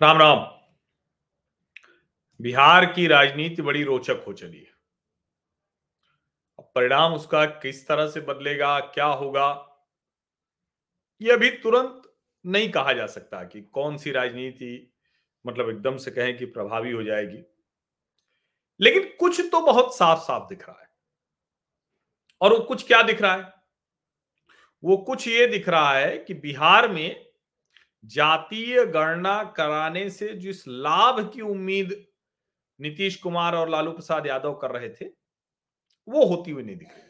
राम राम। बिहार की राजनीति बड़ी रोचक हो चली है। परिणाम उसका किस तरह से बदलेगा, क्या होगा यह अभी तुरंत नहीं कहा जा सकता कि कौन सी राजनीति मतलब एकदम से कहें कि प्रभावी हो जाएगी। लेकिन कुछ तो बहुत साफ़ साफ़ दिख रहा है। और वो कुछ क्या दिख रहा है? वो कुछ ये दिख रहा है कि बिहार में जातीय गणना कराने से जिस लाभ की उम्मीद नीतीश कुमार और लालू प्रसाद यादव कर रहे थे, वो होती हुई नहीं दिख रही।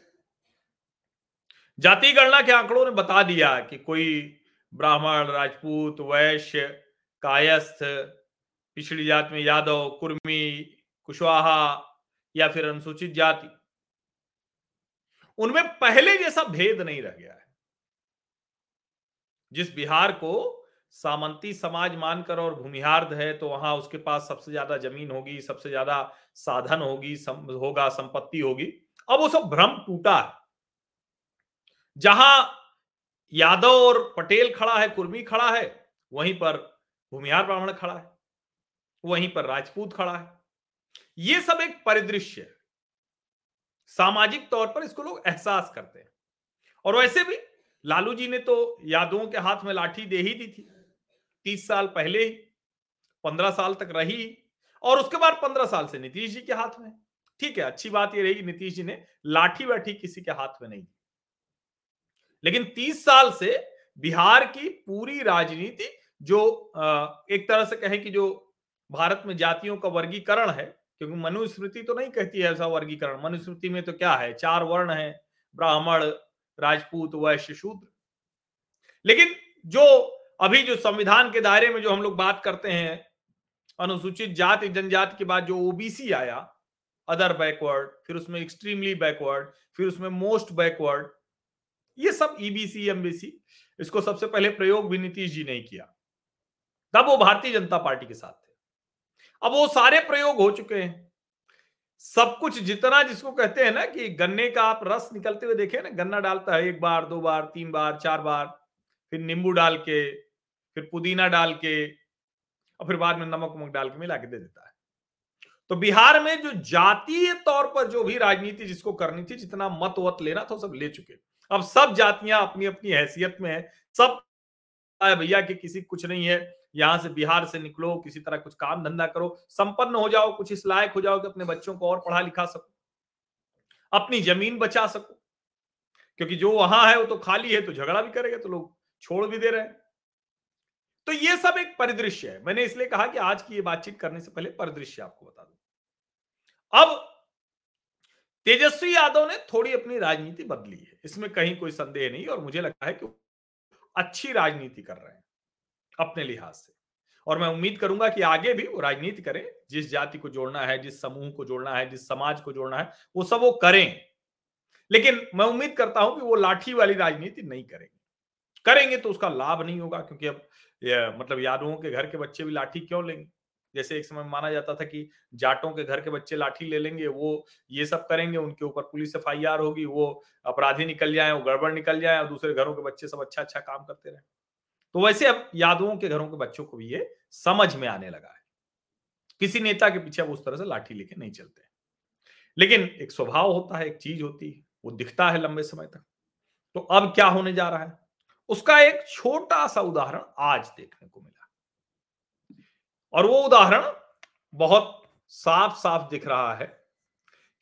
जातीय गणना के आंकड़ों ने बता दिया कि कोई ब्राह्मण, राजपूत, वैश्य, कायस्थ, पिछड़ी जात में यादव, कुर्मी, कुशवाहा या फिर अनुसूचित जाति, उनमें पहले जैसा भेद नहीं रह गया है। जिस बिहार को सामंती समाज मानकर और भूमिहार्द है तो वहाँ उसके पास सबसे ज़्यादा ज़मीन होगी सबसे ज़्यादा साधन होगी सम, होगा संपत्ति होगी। अब वो सब भ्रम टूटा है। जहाँ यादव और पटेल खड़ा है कुर्मी खड़ा है वहीं पर भूमिहार ब्राह्मण खड़ा है वहीं पर राजपूत खड़ा है। ये सब एक परिदृश्य है। सामाजिक तौर पर इसको लोग एहसास करते हैं। और वैसे भी लालू जी ने तो यादवों के हाथ में लाठी दे ही दी थी। तीस साल पहले, पंद्रह साल तक रही और उसके बाद पंद्रह साल से नीतीश जी के हाथ में। ठीक है, अच्छी बात यह रही नीतीश जी ने लाठी बैठी किसी के हाथ में नहीं लेकिन तीस साल से बिहार की पूरी राजनीति जो एक तरह से कहें कि जो भारत में जातियों का वर्गीकरण है, क्योंकि मनुस्मृति तो नहीं कहती है ऐसा वर्गीकरण, मनुस्मृति में तो क्या है? चार वर्ण है, ब्राह्मण, राजपूत, वैश्य, शूद्र। लेकिन जो अभी जो संविधान के दायरे में जो हम लोग बात करते हैं, अनुसूचित जाति, जनजाति के बाद जो ओबीसी आया अदर बैकवर्ड फिर उसमें एक्सट्रीमली बैकवर्ड फिर उसमें मोस्ट बैकवर्ड ये सब ईबीसी e एमबीसी इसको सबसे पहले प्रयोग भी नीतीश जी ने किया। तब वो भारतीय जनता पार्टी के साथ थे। अब वो सारे प्रयोग हो चुके हैं। सब कुछ जितना जिसको कहते हैं ना कि गन्ने का आप रस निकलते हुए देखे ना, गन्ना डालता है एक बार, दो बार, तीन बार, चार बार, फिर नींबू डाल के फिर पुदीना डाल के और फिर बाद में नमक वमक डाल के मिला के दे देता है। तो बिहार में जो जातीय तौर पर जो भी राजनीति जिसको करनी थी, जितना मत वत लेना था सब ले चुके। अब सब जातियाँ अपनी अपनी हैसियत में है, सब भैया कि किसी कुछ नहीं है, यहाँ से बिहार से निकलो, किसी तरह कुछ काम धंधा करो, संपन्न हो जाओ, कुछ इस लायक हो जाओ कि अपने बच्चों को और पढ़ा लिखा सको। अपनी ज़मीन बचा सको। क्योंकि जो वहाँ है, वो तो खाली है तो झगड़ा भी करेगा तो लोग छोड़ भी दे रहे हैं। तो ये सब एक परिदृश्य है। मैंने इसलिए कहा कि आज की ये बातचीत करने से पहले परिदृश्य आपको बता दूँ। अब तेजस्वी यादव ने थोड़ी अपनी राजनीति बदली है। इसमें कहीं कोई संदेह नहीं और मुझे लगता है कि अच्छी राजनीति कर रहे हैं अपने लिहाज से। और मैं उम्मीद करूँगा कि आगे भी वो राजनीति करें। जिस जाति को जोड़ना है, जिस समूह को जोड़ना है, जिस समाज को जोड़ना है, वो सब वो करें। लेकिन मैं उम्मीद करता हूँ कि वो लाठी वाली राजनीति नहीं करेंगे। करेंगे तो उसका लाभ नहीं होगा, क्योंकि अब मतलब यादवों के घर के बच्चे भी लाठी क्यों लेंगे? जैसे एक समय माना जाता था कि जाटों के घर के बच्चे लाठी ले लेंगे, वो ये सब करेंगे, उनके ऊपर पुलिस एफआईआर होगी, वो अपराधी निकल जाए, वो गड़बड़ निकल जाए और दूसरे घरों के बच्चे सब अच्छा अच्छा काम करते रहे। तो वैसे अब यादवों के घरों के बच्चों को भी ये समझ में आने लगा है। किसी नेता के पीछे अब उस तरह से लाठी लेके नहीं चलते। लेकिन एक स्वभाव होता है, एक चीज़ होती है, वो दिखता है लंबे समय तक। तो अब क्या होने जा रहा है? उसका एक छोटा सा उदाहरण आज देखने को मिला। और वो उदाहरण बहुत साफ़ साफ़ दिख रहा है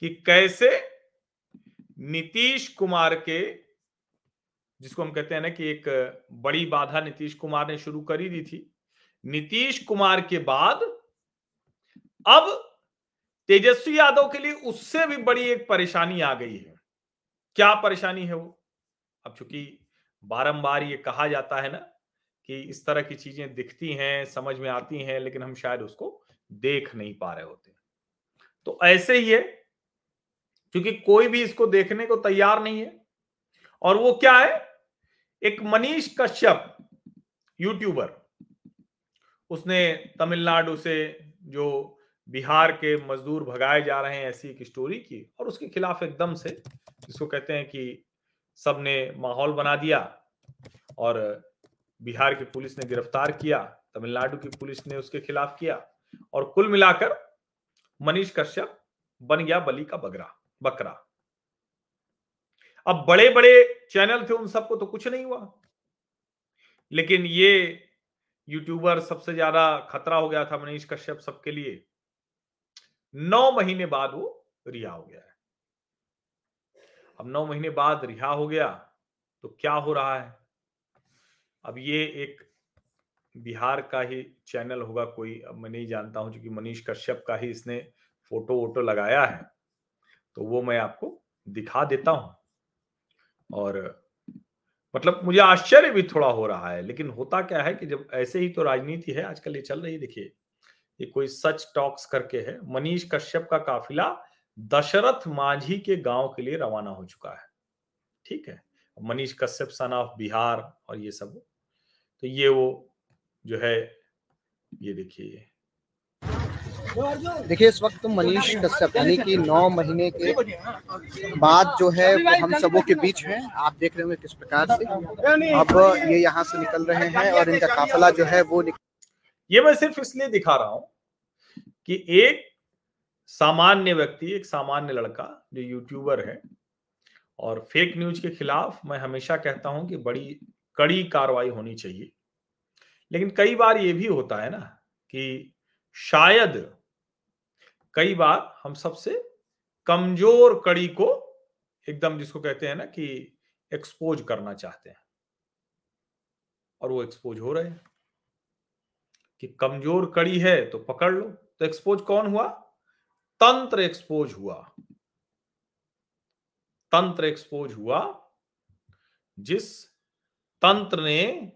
कि कैसे नीतीश कुमार के, जिसको हम कहते हैं ना कि एक बड़ी बाधा नीतीश कुमार ने शुरू करी दी थी, नीतीश कुमार के बाद अब तेजस्वी यादव के लिए उससे भी बड़ी एक परेशानी आ गई है। क्या परेशानी है वो? अब चूँकि बारंबार ये कहा जाता है ना कि इस तरह की चीज़ें दिखती हैं, समझ में आती हैं, लेकिन हम शायद उसको देख नहीं पा रहे होते। तो ऐसे ही है, क्योंकि कोई भी इसको देखने को तैयार नहीं है। और वो क्या है? एक मनीष कश्यप, यूट्यूबर, उसने तमिलनाडु से जो बिहार के मजदूर भगाए जा रहे हैं ऐसी एक स्टोरी की और उसके खिलाफ एकदम से जिसको कहते हैं कि सबने माहौल बना दिया और बिहार की पुलिस ने गिरफ़्तार किया, तमिलनाडु की पुलिस ने उसके खिलाफ किया और कुल मिलाकर मनीष कश्यप बन गया बली का बकरा बकरा। अब बड़े बड़े चैनल थे उन सबको तो कुछ नहीं हुआ। लेकिन ये यूट्यूबर सबसे ज़्यादा खतरा हो गया था मनीष कश्यप सबके लिए। नौ महीने बाद वो रिहा हो गया अब नौ महीने बाद रिहा हो गया तो क्या हो रहा है? अब ये एक बिहार का ही चैनल होगा, कोई अब मैं नहीं जानता हूँ क्योंकि मनीष कश्यप का ही इसने फ़ोटो वोटो लगाया है तो वो मैं आपको दिखा देता हूँ। और मतलब मुझे आश्चर्य भी थोड़ा हो रहा है, लेकिन होता क्या है कि जब ऐसे ही तो राजनीति है, आजकल ये चल रही देखिए, ये कोई सच टॉक्स करके है, मनीष कश्यप का काफिला दशरथ माझी के गाँव के लिए रवाना हो चुका है। ठीक है? मनीष कश्यप सन ऑफ़ बिहार और ये सब। तो ये वो जो है ये देखिए। देखिए इस वक्त मनीष कश्यप यानी कि नौ महीने के बाद जो है वो हम सबों के बीच है। आप देख रहे होंगे किस प्रकार से। अब ये यहाँ से निकल रहे हैं और इनका काफिला जो है वो निकल... ये मैं सिर्फ़ इसलिए दिखा रहा हूँ कि एक सामान्य व्यक्ति, एक सामान्य लड़का जो यूट्यूबर है और फेक न्यूज़ के खिलाफ मैं हमेशा कहता हूँ कि बड़ी कड़ी कार्रवाई होनी चाहिए। लेकिन कई बार ये भी होता है ना कि शायद कई बार हम सबसे कमज़ोर कड़ी को एकदम जिसको कहते हैं ना कि एक्सपोज करना चाहते हैं। और वो एक्सपोज हो रहे हैं। कि कमज़ोर कड़ी है तो पकड़ लो। तो एक्सपोज कौन हुआ? तंत्र एक्सपोज हुआ। तंत्र एक्सपोज हुआ, जिस तंत्र ने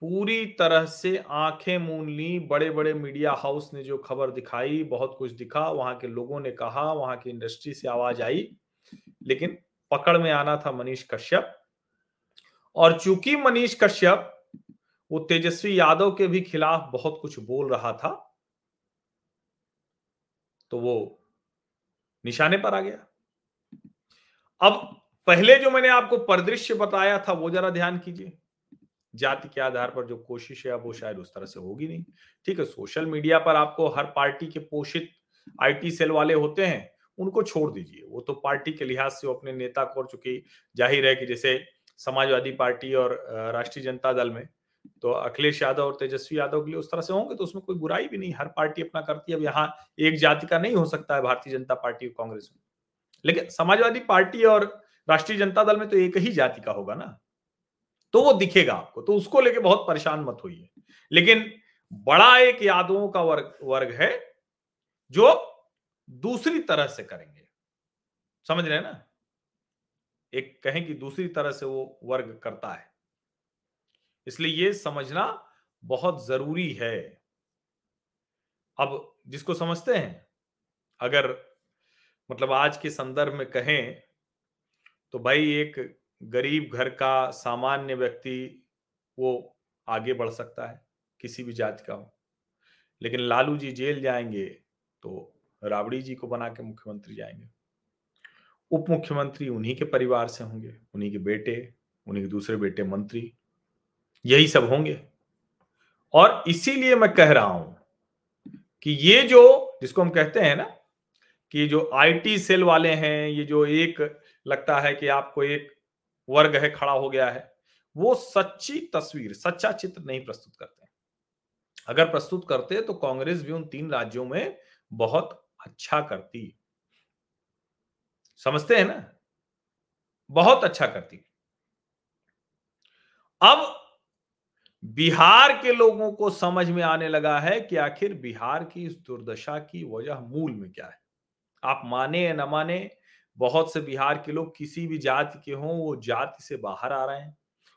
पूरी तरह से आँखें मून ली बड़े बड़े मीडिया हाउस ने जो खबर दिखाई, बहुत कुछ दिखा, वहाँ के लोगों ने कहा, वहाँ की इंडस्ट्री से आवाज़ आई, लेकिन पकड़ में आना था मनीष कश्यप। और चूँकि मनीष कश्यप वो तेजस्वी यादव के भी खिलाफ बहुत कुछ बोल रहा था तो वो निशाने पर आ गया। अब पहले जो मैंने आपको परिदृश्य बताया था, वो जरा ध्यान कीजिए। जाति के आधार पर जो कोशिश है वो शायद उस तरह से होगी नहीं। ठीक है, सोशल मीडिया पर आपको हर पार्टी के पोषित आईटी सेल वाले होते हैं, उनको छोड़ दीजिए। वो तो पार्टी के लिहाज से वो अपने नेता को चुकी ज़ाहिर है कि जैसे समाजवादी पार्टी और राष्ट्रीय जनता दल में तो अखिलेश यादव और तेजस्वी यादव के लिए उस तरह से होंगे तो उसमें कोई बुराई भी नहीं। हर पार्टी अपना करती है। अब यहाँ एक जाति का नहीं हो सकता है भारतीय जनता पार्टी और कांग्रेस में। लेकिन समाजवादी पार्टी और राष्ट्रीय जनता दल में तो एक ही जाति का होगा ना। तो वो दिखेगा आपको तो उसको लेके बहुत परेशान मत होइए। लेकिन बड़ा एक यादवों का वर्ग वर्ग है, जो दूसरी तरह से करेंगे। समझ रहे ना? एक कहें कि दूसरी तरह से वो वर्ग करता है। इसलिए ये समझना बहुत ज़रूरी है। अब जिसको समझते हैं, अगर मतलब आज के संदर्भ में कहें तो भाई एक गरीब घर का सामान्य व्यक्ति वो आगे बढ़ सकता है, किसी भी जाति का हो। लेकिन लालू जी जेल जाएँगे तो राबड़ी जी को बना के मुख्यमंत्री जाएँगे। उप मुख्यमंत्री उन्हीं के परिवार से होंगे, उन्हीं के बेटे, उन्हीं के दूसरे बेटे मंत्री यही सब होंगे। और इसीलिए मैं कह रहा हूँ कि ये जो, जिसको हम कहते हैं ना, कि जो आईटी सेल वाले हैं, ये जो एक लगता है कि आपको एक वर्ग है, खड़ा हो गया है, वो सच्ची तस्वीर, सच्चा चित्र नहीं प्रस्तुत करते। अगर प्रस्तुत करते तो कांग्रेस भी उन तीन राज्यों में बहुत अच्छा करती। समझते हैं ना? बहुत अच्छा करती। अब बिहार के लोगों को समझ में आने लगा है कि आखिर बिहार की इस दुर्दशा की वजह मूल में क्या है। आप माने या न माने, बहुत से बिहार के लोग किसी भी जाति के हों, वो जाति से बाहर आ रहे हैं।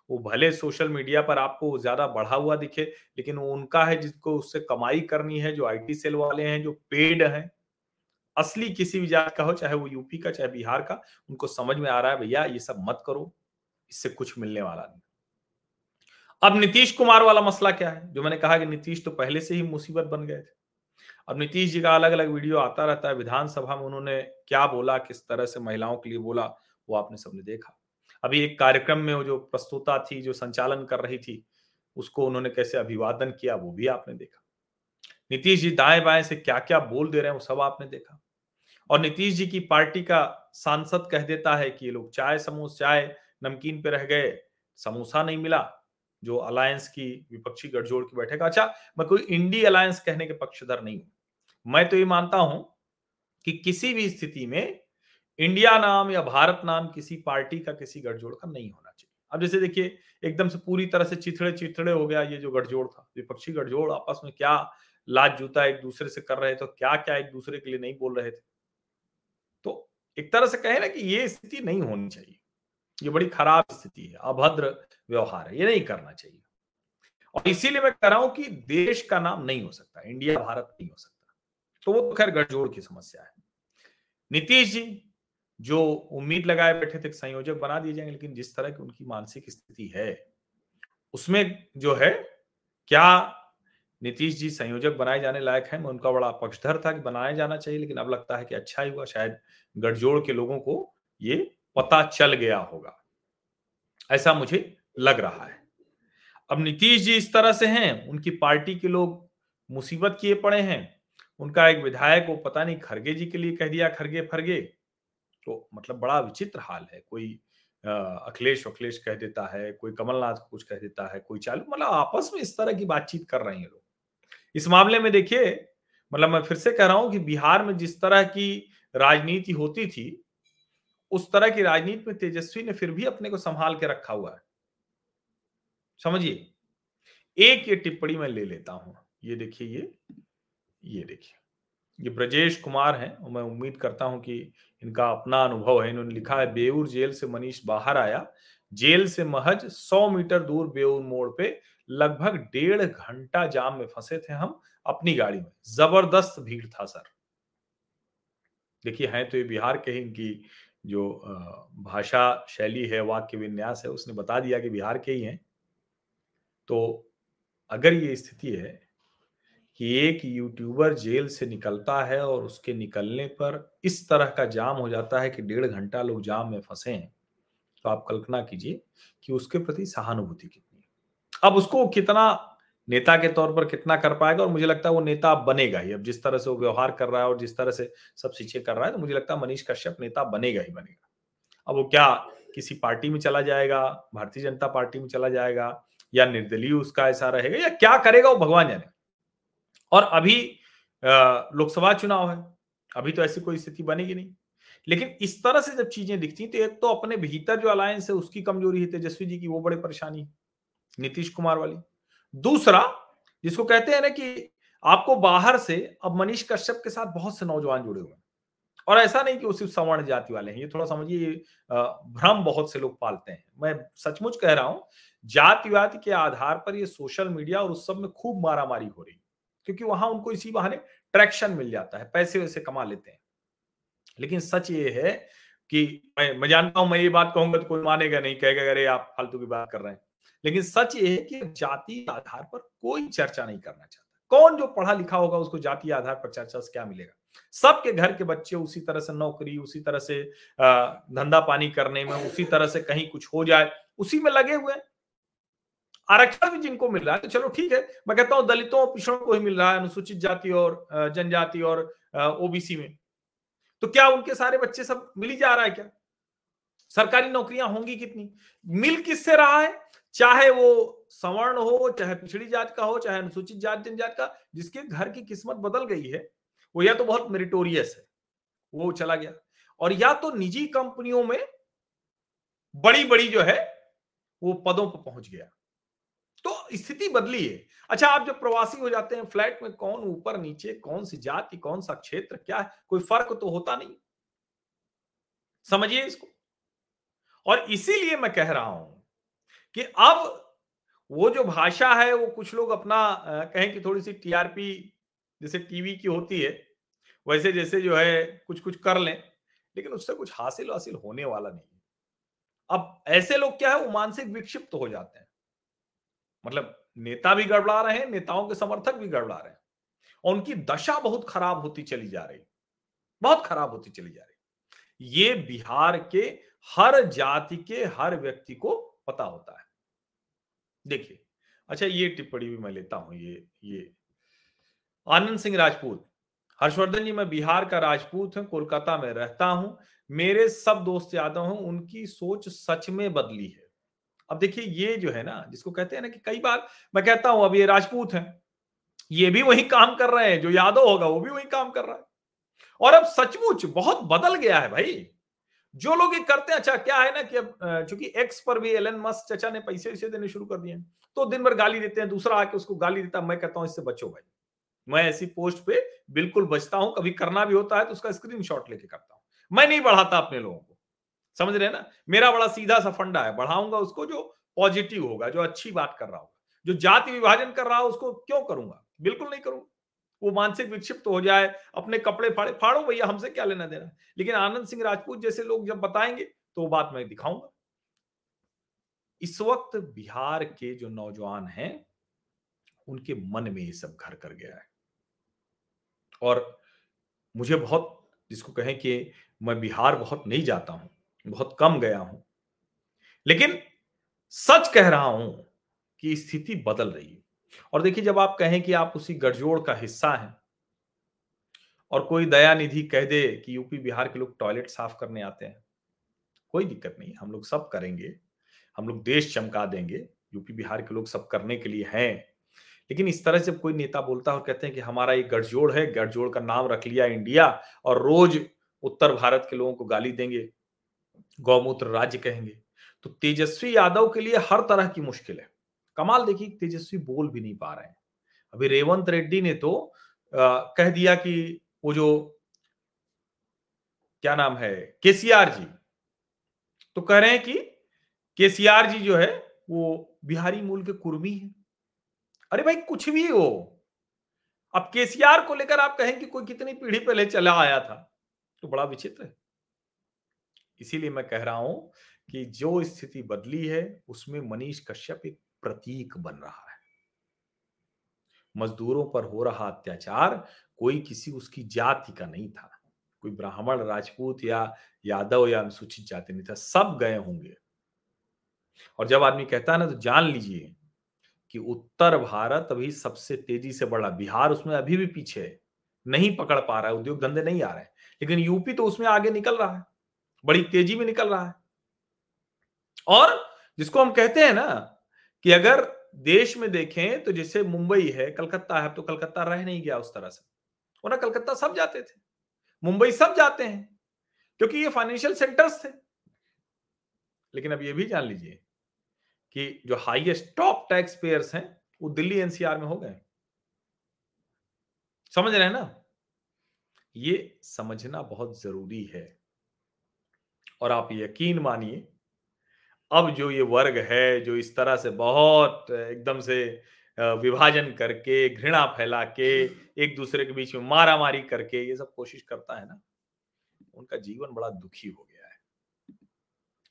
वो भले सोशल मीडिया पर आपको ज़्यादा बढ़ा हुआ दिखे, लेकिन वो उनका है जिसको उससे कमाई करनी है, जो आईटी सेल वाले हैं, जो पेड हैं। असली किसी भी जात का हो, चाहे वो यूपी का, चाहे बिहार का, उनको समझ में आ रहा है, भैया, ये सब मत करो, इससे कुछ मिलने वाला नहीं। अब नीतीश कुमार वाला मसला क्या है? जो मैंने कहा कि नीतीश तो पहले से ही मुसीबत बन गए थे। अब नीतीश जी का अलग अलग वीडियो आता रहता है, विधानसभा में उन्होंने क्या बोला, किस तरह से महिलाओं के लिए बोला, वो आपने सबने देखा। अभी एक कार्यक्रम में जो प्रस्तुता थी, जो संचालन कर रही थी, उसको उन्होंने कैसे अभिवादन किया, वो भी आपने देखा। नीतीश जी दाएँ बाएँ से क्या क्या बोल दे रहे हैं, वो सब आपने देखा। और नीतीश जी की पार्टी का सांसद कह देता है कि ये लोग चाय समोस, चाय नमकीन पे रह गए, समोसा नहीं मिला जो अलायंस की विपक्षी गठजोड़ की बैठक अच्छा मैं कोई इंडी अलायंस कहने के पक्षधर नहीं हूँ। मैं तो ये मानता हूँ कि किसी भी स्थिति में इंडिया नाम या भारत नाम किसी पार्टी का किसी गठजोड़ का नहीं होना चाहिए। अब जैसे देखिए, एकदम से पूरी तरह से चिथड़े चिथड़े हो गया ये जो गठजोड़ था। विपक्षी गठजोड़ आपस में क्या लाज जूता एक दूसरे से कर रहे थे क्या क्या एक दूसरे के लिए नहीं बोल रहे थे। तो एक तरह से कहे ना कि ये स्थिति नहीं होनी चाहिए। ये बड़ी खराब स्थिति है, अभद्र व्यवहार है, ये नहीं करना चाहिए। और इसीलिए मैं कह रहा हूँ कि देश का नाम नहीं हो सकता, इंडिया भारत नहीं हो सकता। तो वो तो खैर गठजोड़ की समस्या है। नीतीश जी, जो उम्मीद लगाए बैठे थे संयोजक बना दिए जाएँगे, लेकिन जिस तरह की उनकी मानसिक स्थिति है, उसमें जो है, क्या नीतीश जी संयोजक बनाए जाने लायक है? मैं उनका बड़ा पक्षधर था कि बनाया जाना चाहिए, लेकिन अब लगता है कि अच्छा ही हुआ, शायद गठजोड़ के लोगों को ये पता चल गया होगा। ऐसा मुझे लग रहा है। अब नीतीश जी इस तरह से हैं, उनकी पार्टी के लोग मुसीबत किए पड़े हैं। उनका एक विधायक, वो पता नहीं खरगे जी के लिए कह दिया, खरगे फरगे। तो मतलब बड़ा विचित्र हाल है। कोई अखिलेश अखिलेश कह देता है, कोई कमलनाथ कुछ कह देता है, कोई चालू मतलब आपस में इस तरह की बातचीत कर रहे हैं लोग। इस मामले में देखिए मतलब मैं फिर से कह रहा हूँ कि बिहार में जिस तरह की राजनीति होती थी उस तरह की राजनीति में तेजस्वी ने फिर भी अपने को संभाल के रखा हुआ है। समझिए? एक ये टिप्पणी मैं ले लेता हूँ। ये देखिए, ये ये देखिए। ये ब्रजेश कुमार हैं और मैं उम्मीद करता हूँ कि इनका अपना अनुभव है। इन्होंने लिखा है, बेऊर जेल से मनीष बाहर आया। जेल से महज 100 मीटर दूर बेऊर मोड़ पे लगभग डेढ़ घंटा जाम में फंसे थे हम अपनी गाड़ी में। ज़बरदस्त भीड़ था, सर। देखिए, हैं तो ये बिहार के ही इनकी जो भाषा शैली है, वाक्य विन्यास है, उसने बता दिया कि बिहार के ही हैं। तो अगर ये स्थिति है कि एक यूट्यूबर जेल से निकलता है और उसके निकलने पर इस तरह का जाम हो जाता है कि डेढ़ घंटा लोग जाम में फंसे हैं तो आप कल्पना कीजिए कि उसके प्रति सहानुभूति कितनी है। अब उसको कितना नेता के तौर पर कितना कर पाएगा और मुझे लगता है वो नेता बनेगा ही। अब जिस तरह से वो व्यवहार कर रहा है और जिस तरह से सब चीज़ें कर रहा है तो मुझे लगता है मनीष कश्यप नेता बनेगा ही बनेगा। अब वो क्या किसी पार्टी में चला जाएगा, भारतीय जनता पार्टी में चला जाएगा या निर्दलीय उसका ऐसा रहेगा या क्या करेगा वो भगवान जाने। और अभी लोकसभा चुनाव है, अभी तो ऐसी कोई स्थिति बनेगी नहीं। लेकिन इस तरह से जब चीज़ें दिखती तो एक तो अपने भीतर जो अलायंस है, उसकी कमज़ोरी है तेजस्वी जी की, वो बड़ी परेशानी, नीतीश कुमार वाली। दूसरा, जिसको कहते हैं ना कि आपको बाहर से अब मनीष कश्यप के साथ बहुत से नौजवान जुड़े हुए हैं। और ऐसा नहीं कि वो सिर्फ़ सवर्ण जाति वाले हैं, ये थोड़ा समझिए भ्रम बहुत से लोग पालते हैं। मैं सचमुच कह रहा हूँ, जातिवाद के आधार पर ये सोशल मीडिया और उस सब में खूब मारामारी हो रही है, क्योंकि वहाँ उनको इसी बहाने ट्रैक्शन मिल जाता है, पैसे वैसे कमा लेते हैं। लेकिन सच ये है कि मैं मैं जानता हूँ, मैं ये बात कहूँगा तो कोई मानेगा नहीं, कहेगा अरे आप फालतू की बात कर रहे हैं। लेकिन सच ये है कि जाति आधार पर कोई चर्चा नहीं करना चाहता। कौन जो पढ़ा लिखा होगा उसको जाति आधार पर चर्चा से क्या मिलेगा? सबके घर के बच्चे उसी तरह से नौकरी, उसी तरह से धंधा पानी करने में, उसी तरह से कहीं कुछ हो जाए, उसी में लगे हुए आरक्षण भी जिनको मिल रहा है तो चलो ठीक है, मैं कहता हूँ दलितों और पिछड़ों को ही मिल रहा है, अनुसूचित जाति और जनजाति और ओबीसी में। तो क्या उनके सारे बच्चे सब मिल जा रहा है क्या? सरकारी नौकरियाँ होंगी कितनी? मिल किससे रहा है? चाहे वो सवर्ण हो, चाहे पिछड़ी जात का हो, चाहे अनुसूचित जात जनजात का, जिसके घर की किस्मत बदल गई है, वो या तो बहुत मेरिटोरियस है, वो चला गया। और या तो निजी कंपनियों में बड़ी बड़ी जो है, वो पदों पर पहुँच गया। तो स्थिति बदली है। अच्छा आप जब प्रवासी हो जाते हैं, फ्लैट में कौन ऊपर नीचे, कौन सी जाति, कौन सा क्षेत्र, क्या है? कोई फ़र्क तो होता नहीं। समझिए इसको। और इसीलिए मैं कह रहा हूँ कि अब वो जो भाषा है, वो कुछ लोग अपना कहें कि थोड़ी सी टीआरपी जैसे टीवी की होती है, वैसे जैसे जो है कुछ कुछ कर लें, लेकिन उससे कुछ हासिल हासिल होने वाला नहीं अब ऐसे लोग क्या है, वो मानसिक विक्षिप्त हो जाते हैं। मतलब नेता भी गड़बड़ा रहे हैं, नेताओं के समर्थक भी गड़बड़ा रहे हैं, और उनकी दशा बहुत खराब होती चली जा रही बहुत खराब होती चली जा रही ये बिहार के हर जाति के, हर व्यक्ति को पता होता है। देखिए अच्छा ये टिप्पणी भी मैं लेता हूँ, ये ये। आनंद सिंह राजपूत, हर्षवर्धन जी, मैं बिहार का राजपूत हूँ, कोलकाता में रहता हूँ। मेरे सब दोस्त यादव हूँ, उनकी सोच सच में बदली है। अब देखिए ये जो है ना, जिसको कहते हैं ना कि कई बार मैं कहता हूँ, अब ये राजपूत हैं, ये भी वही काम कर रहे हैं, जो यादव होगा वो भी वही काम कर रहा है। और अब सचमुच बहुत बदल गया है भाई। जो लोग ये करते हैं अच्छा क्या है ना कि अब चूँकि एक्स पर भी एलन मस्क चचा ने पैसे वैसे देने शुरू कर दिए तो दिन भर गाली देते हैं, दूसरा आके उसको गाली देता मैं कहता हूँ, इससे बचो भाई। मैं ऐसी पोस्ट पे बिल्कुल बचता हूँ, कभी करना भी होता है तो उसका स्क्रीन लेके करता हूँ। मैं नहीं बढ़ाता अपने लोगों को। समझ रहे हैं ना? मेरा बड़ा सीधा सा फंडा है, बढ़ाऊँगा उसको जो पॉजिटिव होगा, जो अच्छी बात कर रहा होगा, जो जाति विभाजन कर रहा हो, उसको क्यों करूँगा? बिल्कुल नहीं करूँगा। वो मानसिक विक्षिप्त हो जाए, अपने कपड़े फाड़े, फाड़ो भैया, हमसे क्या लेना देना? लेकिन आनंद सिंह राजपूत जैसे लोग जब बताएँगे तो वो बात मैं दिखाऊँगा। इस वक्त बिहार के जो नौजवान हैं, उनके मन में ये सब घर कर गया है। और मुझे बहुत, जिसको कहें कि मैं बिहार बहुत नहीं जाता हूँ, बहुत कम गया हूँ। लेकिन सच कह रहा हूँ कि स्थिति बदल रही है। और देखिए, जब आप कहें कि आप उसी गठजोड़ का हिस्सा हैं और कोई दया निधि कह दे कि यूपी, बिहार के लोग टॉयलेट साफ़ करने आते हैं, कोई दिक्कत नहीं, हम लोग सब करेंगे, हम लोग देश चमका देंगे, यूपी, बिहार के लोग सब करने के लिए हैं। लेकिन इस तरह से कोई नेता बोलता है और कहते हैं कि हमारा ये गठजोड़ है, गठजोड़ का नाम रख लिया इंडिया और रोज उत्तर भारत के लोगों को गाली देंगे, गौमूत्र राज्य कहेंगे तो तेजस्वी यादव के लिए हर तरह की मुश्किल है। कमाल देखिए तेजस्वी बोल भी नहीं पा रहे हैं। अभी रेवंत रेड्डी ने तो आ, कह दिया कि वो जो क्या नाम है केसीआर जी तो कह रहे हैं कि केसीआर जी जो है वो बिहारी मूल के कुर्मी है। अरे भाई कुछ भी हो अब केसीआर को लेकर आप कहें कि कोई कितनी पीढ़ी पहले चला आया था तो बड़ा विचित्र है। इसीलिए मैं कह रहा हूँ कि जो स्थिति बदली है उसमें मनीष कश्यप एक प्रतीक बन रहा है। मजदूरों पर हो रहा अत्याचार कोई किसी उसकी जाति का नहीं था। कोई ब्राह्मण, राजपूत या यादव या अनुसूचित जाति नहीं था, सब गए होंगे। और जब आदमी कहता है ना तो जान लीजिए कि उत्तर भारत अभी सबसे तेज़ी से बढ़ा। बिहार उसमें अभी भी पीछे नहीं पकड़ पा रहा है, उद्योग धंधे नहीं आ रहे हैं। लेकिन यूपी तो उसमें आगे निकल रहा है, बड़ी तेज़ी में निकल रहा है। और जिसको हम कहते हैं ना कि अगर देश में देखें तो जैसे मुंबई है, कलकत्ता है तो कलकत्ता रह नहीं गया उस तरह से। वरना कलकत्ता सब जाते थे। मुंबई सब जाते हैं, क्योंकि ये फाइनेंशियल सेंटर्स थे। लेकिन अब ये भी जान लीजिए कि जो हाईएस्ट टॉप टैक्स पेयर्स हैं, वो दिल्ली एनसीआर में हो गए। समझ रहे हैं ना? ये समझना बहुत ज़रूरी है। और आप यकीन मानिए अब जो ये वर्ग है, जो इस तरह से बहुत एकदम से विभाजन करके, घृणा फैला के एक दूसरे के बीच में मारा मारी करके ये सब कोशिश करता है ना, उनका जीवन बड़ा दुखी हो गया है।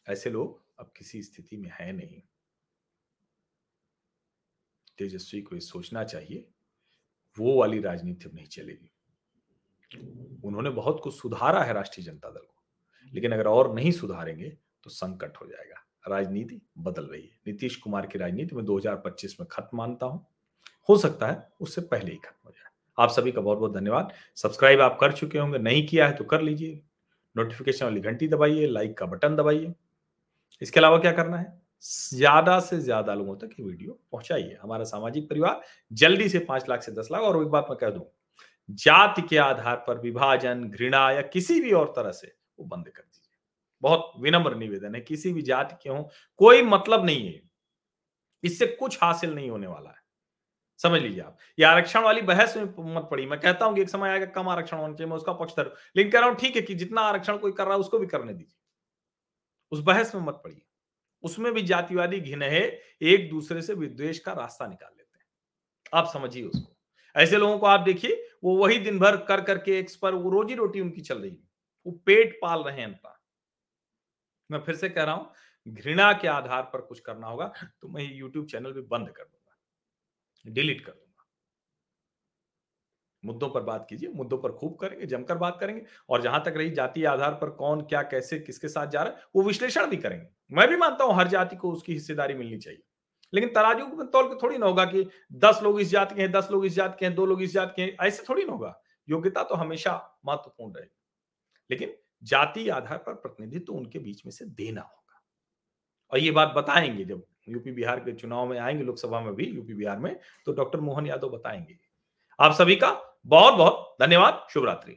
ऐसे लोग अब किसी स्थिति में है नहीं। तेजस्वी को ये सोचना चाहिए, वो वाली राजनीति अब नहीं चलेगी। उन्होंने बहुत कुछ सुधारा है राष्ट्रीय जनता दल को, लेकिन अगर और नहीं सुधारेंगे तो संकट हो जाएगा। राजनीति बदल रही है। नीतीश कुमार की राजनीति में 2025 में खत्म मानता हूँ। हो सकता है उससे पहले ही खत्म हो जाए। आप सभी का बहुत बहुत धन्यवाद। सब्सक्राइब आप कर चुके होंगे, नहीं किया है तो कर लीजिए। नोटिफिकेशन वाली घंटी दबाइए, लाइक का बटन दबाइए। इसके अलावा क्या करना है? ज़्यादा से ज़्यादा लोगों तक ये वीडियो पहुंचाइए। हमारा सामाजिक परिवार जल्दी से पाँच लाख से दस लाख, और एक बात मैं कह दूँ, जाति के आधार पर विभाजन, घृणा या किसी भी और तरह से वो बंद कर बहुत विनम्र निवेदन है, किसी भी जाति के हो, कोई मतलब नहीं है। इससे कुछ हासिल नहीं होने वाला है। समझ लीजिए आप। ये आरक्षण वाली बहस में मत पड़ी। मैं कहता हूँ कि एक समय आएगा, कम आरक्षण होना चाहिए, मैं उसका पक्षधर लेकिन कह रहा हूँ, ठीक है कि जितना आरक्षण कोई कर रहा है, उसको भी करने दीजिए। उस बहस में मत पड़िए। उसमें भी जातिवादी घिनहे एक दूसरे से विद्वेश का रास्ता निकाल लेते हैं। आप समझिए उसको। ऐसे लोगों को आप देखिए, वो वही दिन भर कर करके एक्स पर वो रोजी रोटी उनकी चल रही है। वो पेट पाल रहे हैं मैं फिर से कह रहा हूँ, घृणा के आधार पर कुछ करना होगा तो मैं ये यूट्यूब चैनल भी बंद कर दूँगा, डिलीट कर दूँगा। मुद्दों पर बात कीजिए, मुद्दों पर खूब करेंगे, जमकर बात करेंगे, और जहाँ तक रही जाति आधार पर कौन, क्या, कैसे, किसके साथ जा रहा है, वो विश्लेषण भी करेंगे। मैं भी मानता हूँ, हर जाति को उसकी हिस्सेदारी मिलनी चाहिए, लेकिन तराजू में तौल के थोड़ी ना होगा कि दस लोग इस जात के हैं, दस लोग इस जात के हैं, दो लोग इस जात के हैं, ऐसे थोड़ी ना होगा। योग्यता तो हमेशा महत्वपूर्ण रहेगी, लेकिन जाति आधार पर प्रतिनिधित्व उनके बीच में से देना होगा। और ये बात बताएँगे जब यूपी बिहार के चुनाव में आएँगे, लोकसभा में भी यूपी बिहार में तो डॉक्टर मोहन यादव बताएँगे। आप सभी का बहुत बहुत धन्यवाद। शुभ रात्रि